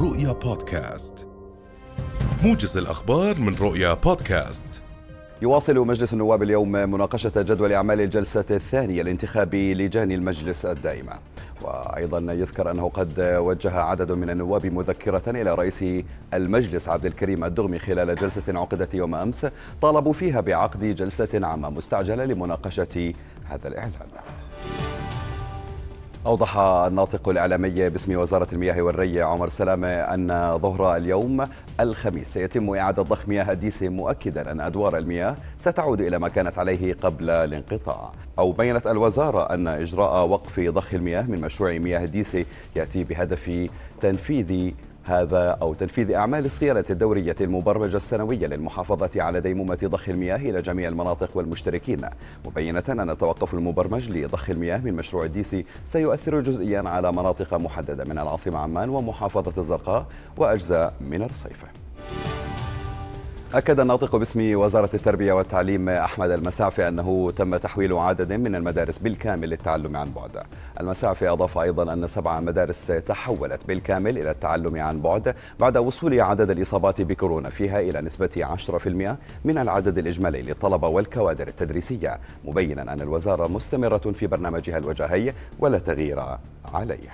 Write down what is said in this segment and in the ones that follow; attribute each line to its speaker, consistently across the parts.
Speaker 1: رؤيا بودكاست. موجز الأخبار من رؤيا بودكاست.
Speaker 2: يواصل مجلس النواب اليوم مناقشة جدول أعمال الجلسة الثانية لانتخاب لجان المجلس الدائمة. وأيضا يذكر أنه قد وجه عدد من النواب مذكرة إلى رئيس المجلس عبد الكريم الدغمي خلال جلسة عقدت يوم أمس طالبوا فيها بعقد جلسة عامة مستعجلة لمناقشة هذا الإعلان. أوضح الناطق الإعلامي باسم وزارة المياه والري عمر سلامة أن ظهر اليوم الخميس سيتم إعادة ضخ مياه الديسي مؤكدا أن أدوار المياه ستعود إلى ما كانت عليه قبل الانقطاع. أو بينت الوزارة أن إجراء وقف ضخ المياه من مشروع مياه الديسي يأتي بهدف تنفيذ هذا أو تنفيذ أعمال الصيانة الدورية المبرمجة السنوية للمحافظة على ديمومة ضخ المياه إلى جميع المناطق والمشتركين مبينة أن التوقف المبرمج لضخ المياه من مشروع الديسي سيؤثر جزئيا على مناطق محددة من العاصمة عمان ومحافظة الزرقاء وأجزاء من الرصيف أكد الناطق باسم وزارة التربية والتعليم أحمد المسافي أنه تم تحويل عدد من المدارس بالكامل للتعلم عن بعد. المسافي أضاف أيضا أن سبع مدارس تحولت بالكامل إلى التعلم عن بعد بعد وصول عدد الإصابات بكورونا فيها إلى نسبة 10% من العدد الإجمالي للطلبة والكوادر التدريسية. مبينا أن الوزارة مستمرة في برنامجها الوجاهي ولا تغيير عليه.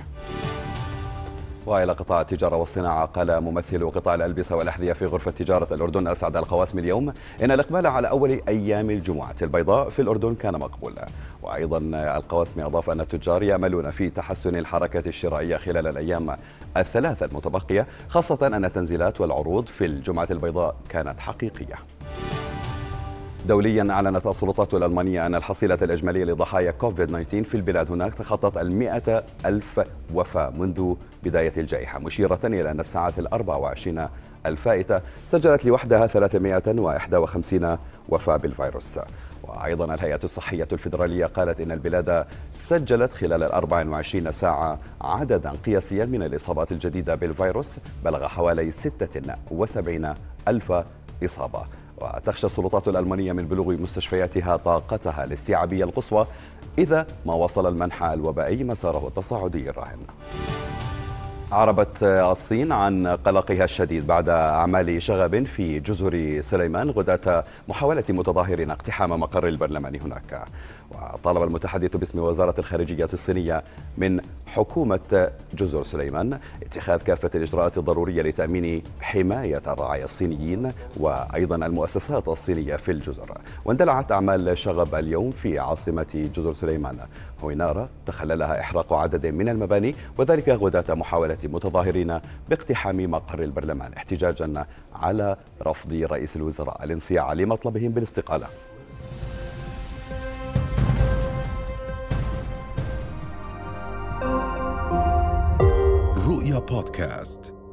Speaker 2: وإلى قطاع التجارة والصناعة قال ممثل قطاع الألبسة والأحذية في غرفة تجارة الأردن أسعد القواسم اليوم. إن الإقبال على أول أيام الجمعة البيضاء في الأردن كان مقبولا وأيضا القواسم اضاف أن التجار ياملون في تحسن الحركة الشرائية خلال الأيام الثلاثة المتبقية خاصة أن التنزيلات والعروض في الجمعة البيضاء كانت حقيقية. دوليا أعلنت السلطات الألمانية أن الحصيلة الإجمالية لضحايا كوفيد 19 في البلاد هناك تخطت المئة ألف وفاة منذ بداية الجائحة مشيرة إلى أن الساعات الأربع وعشرين الفائتة سجلت لوحدها 351 وفاة بالفيروس. وأيضا الهيئة الصحية الفيدرالية قالت إن البلاد سجلت خلال ال 24 ساعة عددا قياسيا من الإصابات الجديدة بالفيروس بلغ حوالي 76 ألف إصابة. وتخشى السلطات الألمانية من بلوغ مستشفياتها طاقتها الاستيعابية القصوى إذا ما وصل المنحى الوبائي مساره التصاعدي الراهن. عربت الصين عن قلقها الشديد بعد أعمال شغب في جزر سليمان غداة محاولة متظاهرين اقتحام مقر البرلمان هناك. وطالب المتحدث باسم وزارة الخارجية الصينية من حكومة جزر سليمان اتخاذ كافة الإجراءات الضرورية لتأمين حماية الرعايا الصينيين وأيضا المؤسسات الصينية في الجزر. واندلعت أعمال شغب اليوم في عاصمة جزر سليمان. هوينارا تخللها إحراق عدد من المباني وذلك غداة محاولة متظاهرين باقتحام مقر البرلمان احتجاجا على رفض رئيس الوزراء الانصياع لمطلبهم بالاستقالة.
Speaker 1: رؤيا بودكاست.